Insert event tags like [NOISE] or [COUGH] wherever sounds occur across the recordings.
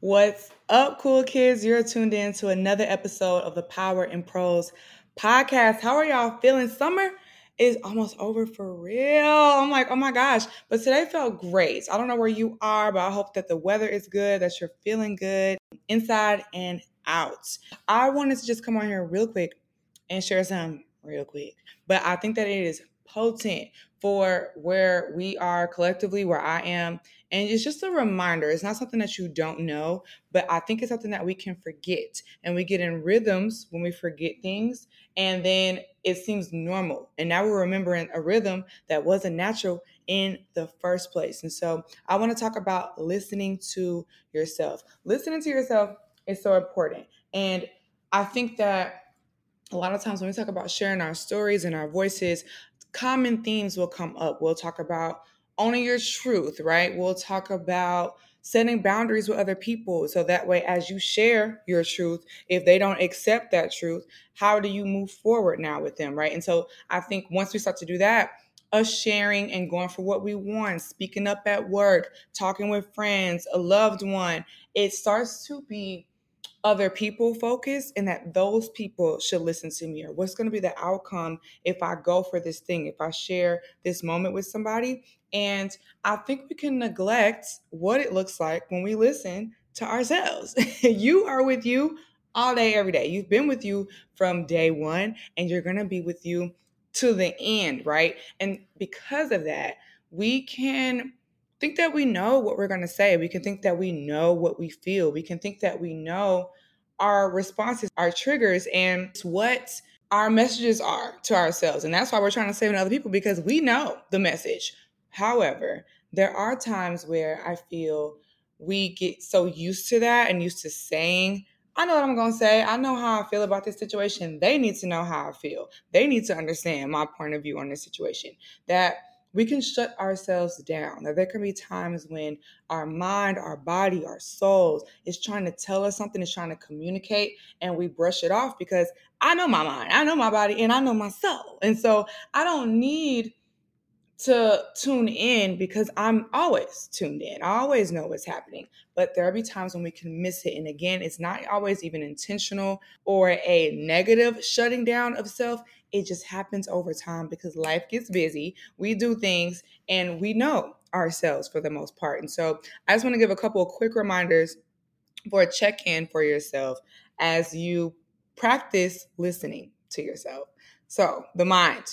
What's up, cool kids? You're tuned in to another episode of the Power in Prose podcast. How are y'all feeling? Summer is almost over for real. I'm like, oh my gosh. But today felt great. I don't know where you are, but I hope that the weather is good, that you're feeling good inside and out. I wanted to just come on here real quick and share some real quick. But I think that it is potent for where we are collectively, where I am. And it's just a reminder. It's not something that you don't know, but I think it's something that we can forget. And we get in rhythms when we forget things. And then it seems normal. And now we're remembering a rhythm that wasn't natural in the first place. And so I want to talk about listening to yourself. Listening to yourself is so important. And I think that a lot of times when we talk about sharing our stories and our voices, common themes will come up. We'll talk about owning your truth, right? We'll talk about setting boundaries with other people. So that way, as you share your truth, if they don't accept that truth, how do you move forward now with them, right? And so I think once we start to do that, us sharing and going for what we want, speaking up at work, talking with friends, a loved one, it starts to be other people focus and that those people should listen to me or what's going to be the outcome if I go for this thing, if I share this moment with somebody. And I think we can neglect what it looks like when we listen to ourselves. [LAUGHS] you are with you all day, every day. You've been with you from day one, and you're going to be with you to the end, right? And because of that, we can think that we know what we're going to say. We can think that we know what we feel. We can think that we know our responses, our triggers, and what our messages are to ourselves. And that's why we're trying to save other people because we know the message. However, there are times where I feel we get so used to that and used to saying, I know what I'm going to say. I know how I feel about this situation. They need to know how I feel. They need to understand my point of view on this situation. That we can shut ourselves down. Now, there can be times when our mind, our body, our souls is trying to tell us something, is trying to communicate, and we brush it off because I know my mind, I know my body, and I know my soul. And so I don't need to tune in because I'm always tuned in. I always know what's happening. But there'll be times when we can miss it. And again, it's not always even intentional or a negative shutting down of self. It just happens over time because life gets busy. We do things and we know ourselves for the most part. And so I just want to give a couple of quick reminders for a check in for yourself as you practice listening to yourself. So, the mind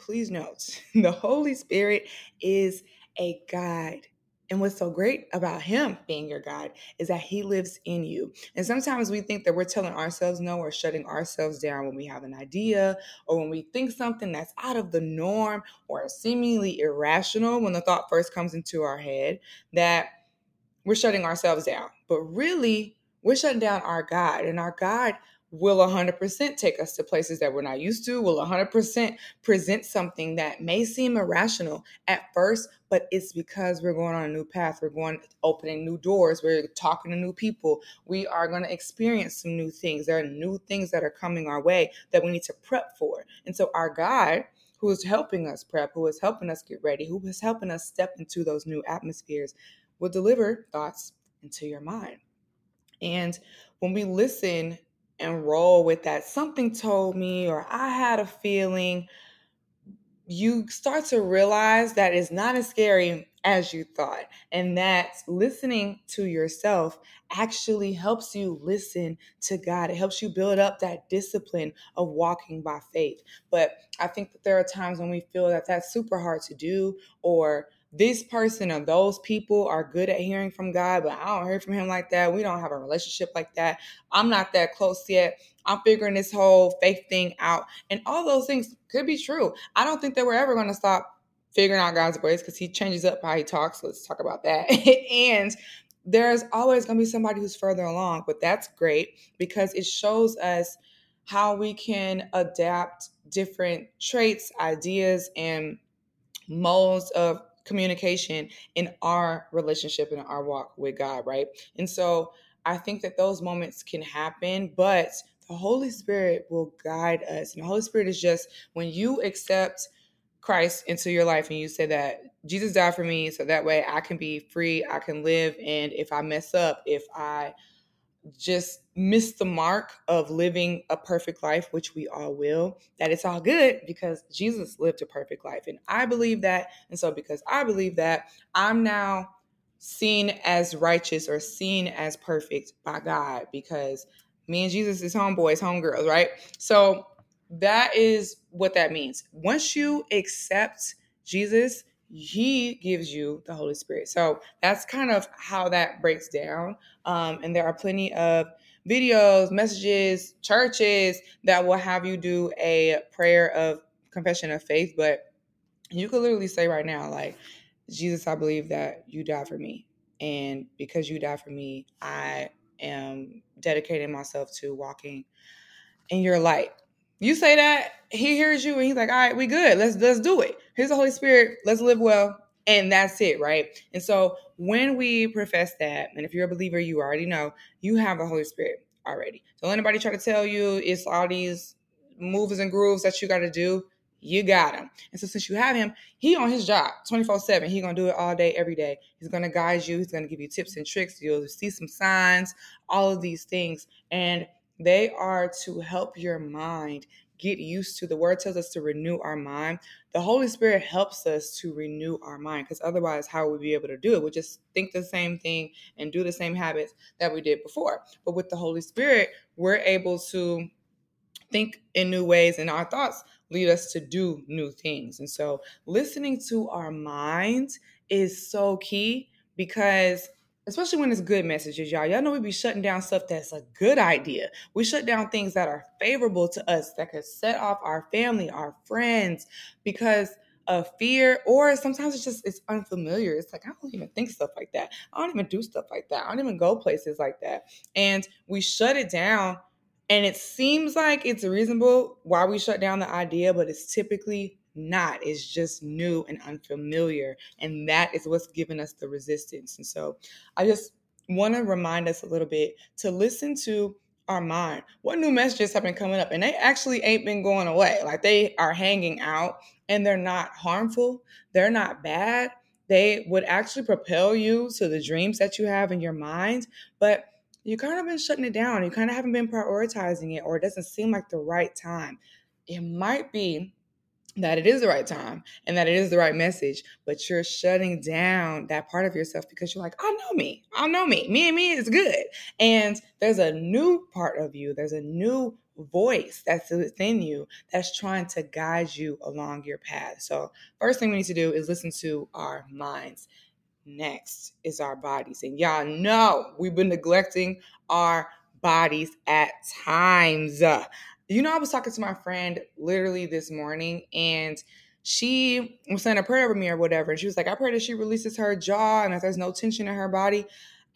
please note [LAUGHS] the Holy Spirit is a guide. And what's so great about him being your guide is that he lives in you. And sometimes we think that we're telling ourselves no or shutting ourselves down when we have an idea or when we think something that's out of the norm or seemingly irrational when the thought first comes into our head that we're shutting ourselves down. But really, we're shutting down our God. And our God will 100% take us to places that we're not used to, will 100% present something that may seem irrational at first, but it's because we're going on a new path. We're going opening new doors. We're talking to new people. We are going to experience some new things. There are new things that are coming our way that we need to prep for. And so our God, who is helping us prep, who is helping us get ready, who is helping us step into those new atmospheres, will deliver thoughts into your mind. And when we listen and roll with that. Something told me, or I had a feeling. You start to realize that it's not as scary as you thought, and that listening to yourself actually helps you listen to God. It helps you build up that discipline of walking by faith. But I think that there are times when we feel that that's super hard to do, or this person or those people are good at hearing from God, but I don't hear from him like that. We don't have a relationship like that. I'm not that close yet. I'm figuring this whole faith thing out. And all those things could be true. I don't think that we're ever going to stop figuring out God's ways because he changes up how he talks. Let's talk about that. [LAUGHS] and there's always going to be somebody who's further along, but that's great because it shows us how we can adapt different traits, ideas, and modes of communication in our relationship and our walk with God, right? And so I think that those moments can happen, but the Holy Spirit will guide us. And the Holy Spirit is just when you accept Christ into your life and you say that Jesus died for me so that way I can be free, I can live. And if I mess up, if I just miss the mark of living a perfect life, which we all will, that it's all good because Jesus lived a perfect life. And I believe that. And so, because I believe that, I'm now seen as righteous or seen as perfect by God because me and Jesus is homeboys, homegirls, right? So, that is what that means. Once you accept Jesus, he gives you the Holy Spirit. So that's kind of how that breaks down. Um, and there are plenty of videos, messages, churches that will have you do a prayer of confession of faith. But you could literally say right now, like, Jesus, I believe that you died for me. And because you died for me, I am dedicating myself to walking in your light. You say that, he hears you and he's like, all right, we good. Let's let's do it. Here's the Holy Spirit. Let's live well. And that's it, right? And so when we profess that, and if you're a believer, you already know you have the Holy Spirit already. Don't anybody try to tell you it's all these moves and grooves that you got to do. You got him. And so since you have him, he on his job 24-7. He gonna do it all day, every day. He's gonna guide you. He's gonna give you tips and tricks. You'll see some signs, all of these things. And they are to help your mind get used to. The word tells us to renew our mind. The Holy Spirit helps us to renew our mind because otherwise, how would we be able to do it? We just think the same thing and do the same habits that we did before. But with the Holy Spirit, we're able to think in new ways and our thoughts lead us to do new things. And so listening to our minds is so key because especially when it's good messages, y'all. Y'all know we be shutting down stuff that's a good idea. We shut down things that are favorable to us that could set off our family, our friends, because of fear, or sometimes it's just it's unfamiliar. It's like I don't even think stuff like that. I don't even do stuff like that. I don't even go places like that. And we shut it down and it seems like it's reasonable why we shut down the idea, but it's typically not. It's just new and unfamiliar. And that is what's giving us the resistance. And so I just want to remind us a little bit to listen to our mind. What new messages have been coming up? And they actually ain't been going away. Like they are hanging out and they're not harmful, they're not bad. They would actually propel you to the dreams that you have in your mind. But you kind of been shutting it down. You kind of haven't been prioritizing it, or it doesn't seem like the right time. It might be that it is the right time and that it is the right message, but you're shutting down that part of yourself because you're like, I know me. I know me. Me and me is good. And there's a new part of you, there's a new voice that's within you that's trying to guide you along your path. So, first thing we need to do is listen to our minds. Next is our bodies. And y'all know we've been neglecting our bodies at times. You know, I was talking to my friend literally this morning, and she was saying a prayer over me or whatever. And she was like, I pray that she releases her jaw and that there's no tension in her body.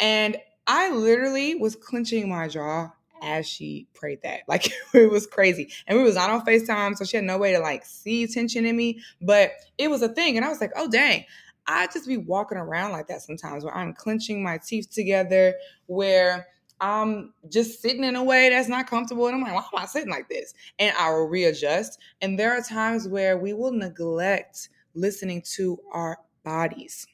And I literally was clenching my jaw as she prayed that. [LAUGHS] Like it was crazy. And we was not on FaceTime, so she had no way to like see tension in me. But it was a thing. And I was like, oh dang. I just be walking around like that sometimes where I'm clenching my teeth together, where I'm just sitting in a way that's not comfortable. And I'm like, why am I sitting like this? And I will readjust. And there are times where we will neglect listening to our bodies.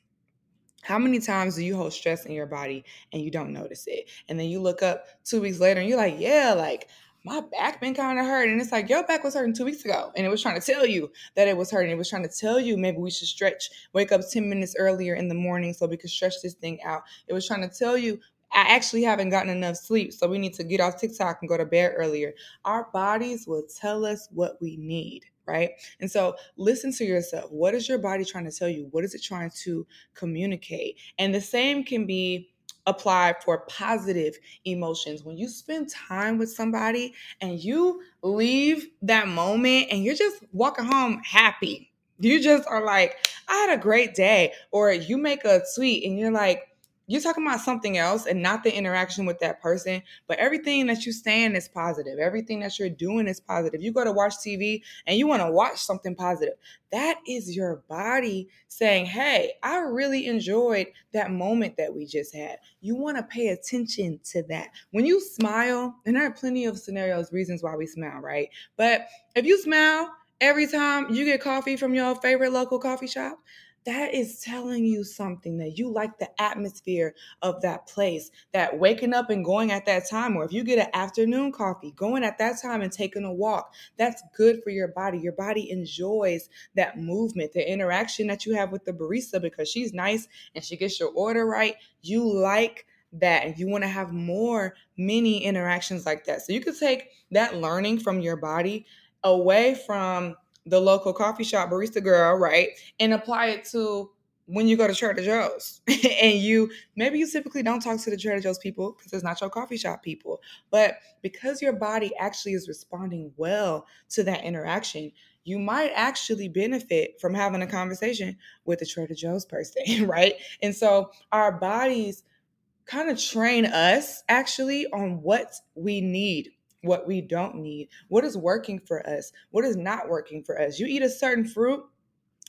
How many times do you hold stress in your body and you don't notice it? And then you look up two weeks later and you're like, yeah, like my back been kind of hurt. And it's like, your back was hurting two weeks ago. And it was trying to tell you that it was hurting. It was trying to tell you maybe we should stretch, wake up 10 minutes earlier in the morning so we could stretch this thing out. It was trying to tell you I actually haven't gotten enough sleep, so we need to get off TikTok and go to bed earlier. Our bodies will tell us what we need, right? And so listen to yourself. What is your body trying to tell you? What is it trying to communicate? And the same can be applied for positive emotions. When you spend time with somebody and you leave that moment and you're just walking home happy, you just are like, I had a great day. Or you make a tweet and you're like, you're talking about something else and not the interaction with that person, but everything that you're saying is positive. Everything that you're doing is positive. You go to watch TV and you want to watch something positive. That is your body saying, Hey, I really enjoyed that moment that we just had. You want to pay attention to that. When you smile, and there are plenty of scenarios, reasons why we smile, right? But if you smile every time you get coffee from your favorite local coffee shop, that is telling you something that you like the atmosphere of that place. That waking up and going at that time, or if you get an afternoon coffee, going at that time and taking a walk, that's good for your body. Your body enjoys that movement, the interaction that you have with the barista because she's nice and she gets your order right. You like that and you want to have more mini interactions like that. So you could take that learning from your body away from the local coffee shop barista girl, right? And apply it to when you go to Trader Joe's [LAUGHS] and you maybe you typically don't talk to the Trader Joe's people because it's not your coffee shop people, but because your body actually is responding well to that interaction, you might actually benefit from having a conversation with the Trader Joe's person, [LAUGHS] right? And so our bodies kind of train us actually on what we need what we don't need, what is working for us, what is not working for us. You eat a certain fruit,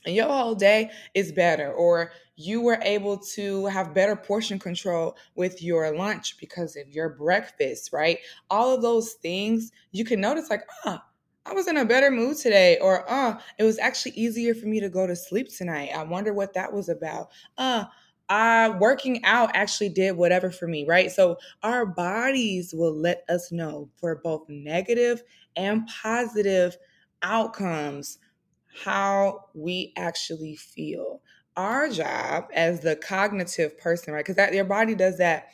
and your whole day is better or you were able to have better portion control with your lunch because of your breakfast right? All of those things you can notice like ah i was in a better mood today or ah it was actually easier for me to go to sleep tonight. I wonder what that was about. Uh uh, working out actually did whatever for me, right? So our bodies will let us know for both negative and positive outcomes how we actually feel. Our job as the cognitive person, right? Because your body does that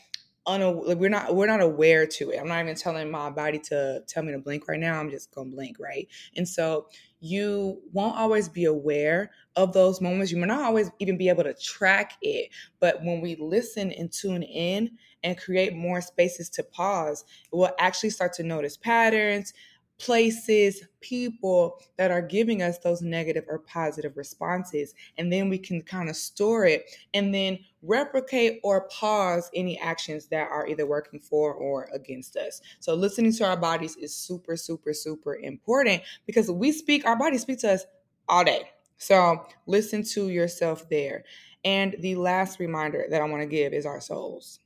like we're not we're not aware to it. I'm not even telling my body to tell me to blink right now. I'm just gonna blink, right? And so you won't always be aware of those moments. You may not always even be able to track it. But when we listen and tune in and create more spaces to pause, we'll actually start to notice patterns, places, people that are giving us those negative or positive responses. And then we can kind of store it and then replicate or pause any actions that are either working for or against us. So listening to our bodies is super, super, super important because we speak, our bodies speak to us all day. So listen to yourself there. And the last reminder that I want to give is our souls.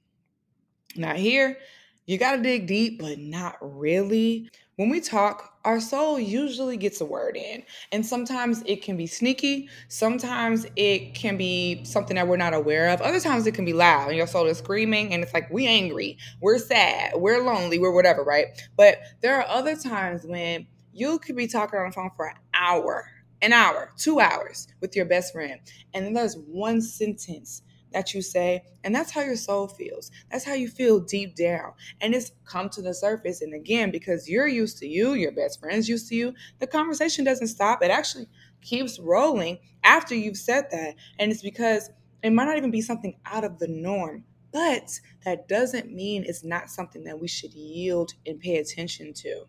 Now, here, you got to dig deep, but not really. When we talk, our soul usually gets a word in. And sometimes it can be sneaky. Sometimes it can be something that we're not aware of. Other times it can be loud and your soul is screaming and it's like, we angry, we're sad, we're lonely, we're whatever, right? But there are other times when you could be talking on the phone for an hour, an hour, two hours with your best friend. And then there's one sentence that you say. And that's how your soul feels. That's how you feel deep down. And it's come to the surface. And again, because you're used to you, your best friend's used to you, the conversation doesn't stop. It actually keeps rolling after you've said that. And it's because it might not even be something out of the norm, but that doesn't mean it's not something that we should yield and pay attention to.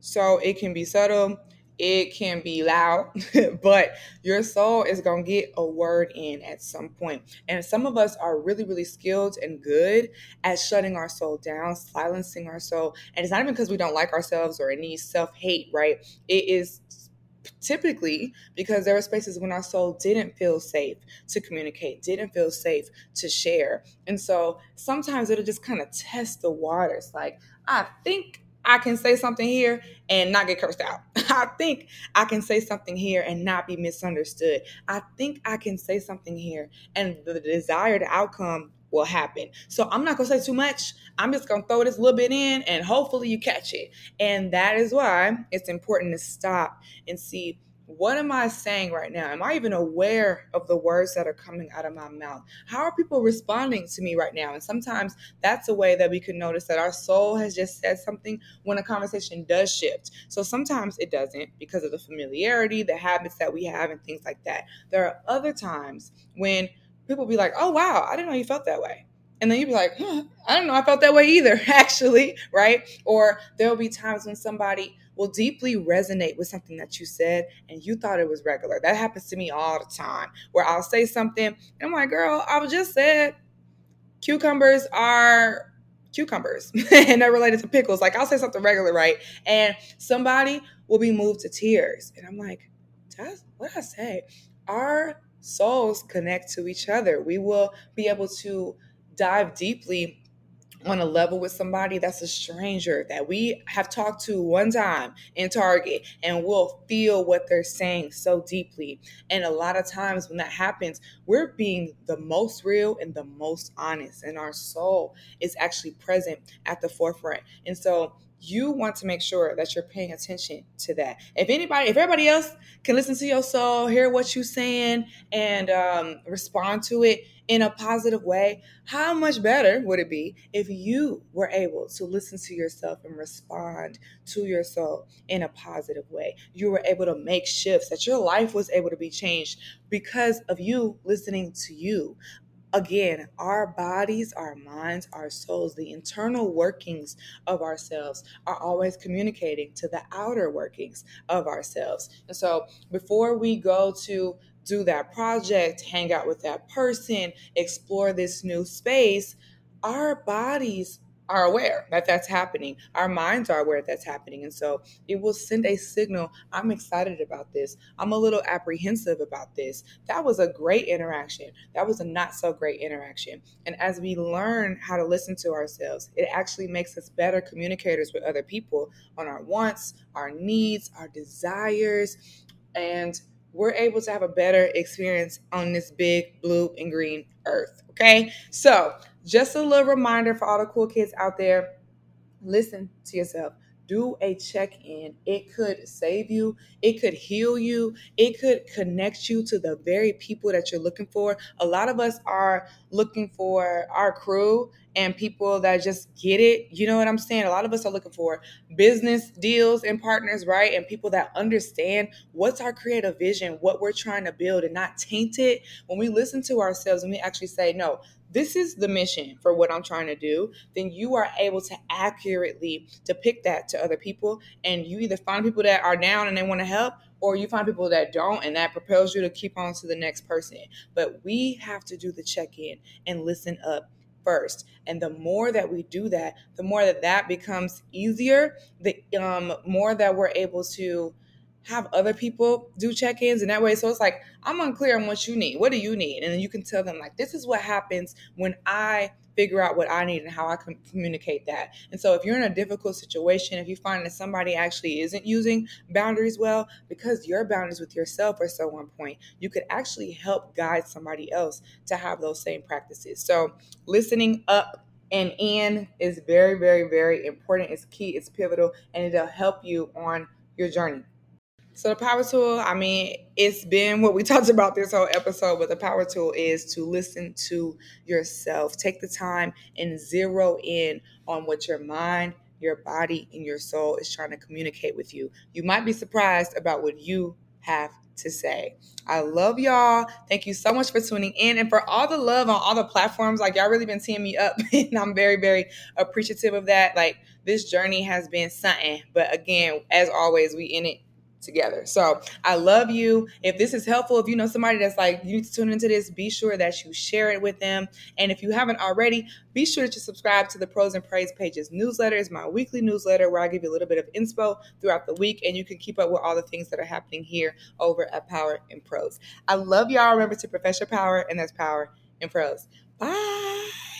So it can be subtle, it can be loud, [LAUGHS] but your soul is going to get a word in at some point. And some of us are really, really skilled and good at shutting our soul down, silencing our soul. And it's not even because we don't like ourselves or any self hate, right? It is typically because there are spaces when our soul didn't feel safe to communicate, didn't feel safe to share. And so sometimes it'll just kind of test the waters like, I think I can say something here and not get cursed out. [LAUGHS] I think I can say something here and not be misunderstood. I think I can say something here and the desired outcome will happen. So I'm not going to say too much. I'm just going to throw this little bit in and hopefully you catch it. And that is why it's important to stop and see what am I saying right now? Am I even aware of the words that are coming out of my mouth? How are people responding to me right now? And sometimes that's a way that we can notice that our soul has just said something when a conversation does shift. So sometimes it doesn't because of the familiarity, the habits that we have, and things like that. There are other times when people be like, oh, wow, I didn't know you felt that way. And then you'd be like, huh, I don't know, I felt that way either, [LAUGHS] actually, right? Or there'll be times when somebody will deeply resonate with something that you said and you thought it was regular. That happens to me all the time where I'll say something and I'm like, girl, I just said cucumbers are cucumbers [LAUGHS] and they're related to pickles. Like I'll say something regular, right? And somebody will be moved to tears. And I'm like, what did I say? Our souls connect to each other. We will be able to dive deeply on a level with somebody that's a stranger that we have talked to one time in Target and we'll feel what they're saying so deeply. And a lot of times when that happens, we're being the most real and the most honest, and our soul is actually present at the forefront. And so you want to make sure that you're paying attention to that. If anybody, if everybody else can listen to your soul, hear what you're saying, and um, respond to it in a positive way, how much better would it be if you were able to listen to yourself and respond to your soul in a positive way? You were able to make shifts, that your life was able to be changed because of you listening to you. Again, our bodies, our minds, our souls, the internal workings of ourselves are always communicating to the outer workings of ourselves. And so before we go to do that project, hang out with that person, explore this new space, our bodies are aware that that's happening. Our minds are aware that's happening. And so it will send a signal I'm excited about this. I'm a little apprehensive about this. That was a great interaction. That was a not so great interaction. And as we learn how to listen to ourselves, it actually makes us better communicators with other people on our wants, our needs, our desires. And we're able to have a better experience on this big blue and green earth. Okay. So, just a little reminder for all the cool kids out there listen to yourself. Do a check in. It could save you, it could heal you, it could connect you to the very people that you're looking for. A lot of us are looking for our crew and people that just get it. You know what I'm saying? A lot of us are looking for business deals and partners, right? And people that understand what's our creative vision, what we're trying to build, and not taint it. When we listen to ourselves and we actually say, no, this is the mission for what I'm trying to do, then you are able to accurately depict that to other people. And you either find people that are down and they want to help, or you find people that don't, and that propels you to keep on to the next person. But we have to do the check in and listen up first. And the more that we do that, the more that that becomes easier, the um, more that we're able to have other people do check-ins and that way so it's like i'm unclear on what you need what do you need? And then you can tell them like this is what happens when i figure out what i need and how i can communicate that. And so if you're in a difficult situation if you find that somebody actually isn't using boundaries well because your boundaries with yourself are so on point you could actually help guide somebody else to have those same practices. So listening up and in is very very very important. It's key it's pivotal and it'll help you on your journey so the power tool, I mean, it's been what we [LAUGHS] talked about this whole episode, but the power tool is to listen to yourself. Take the time and zero in on what your mind, your body, and your soul is trying to communicate with you. You might be surprised about what you have to say. I love y'all. Thank you so much for tuning in and for all the love on all the platforms. Like y'all really been seeing me up [LAUGHS] and I'm very, very appreciative of that. Like this journey has been something. But again, as always, we in it together. So I love you. If this is helpful, if you know somebody that's like, you need to tune into this, be sure that you share it with them. And if you haven't already, be sure to subscribe to the Prose and Praise Pages newsletter. It's my weekly newsletter where I give you a little bit of inspo throughout the week and you can keep up with all the things that are happening here over at Power in Prose. I love y'all. Remember to profess your power, and that's Power in Prose. Bye.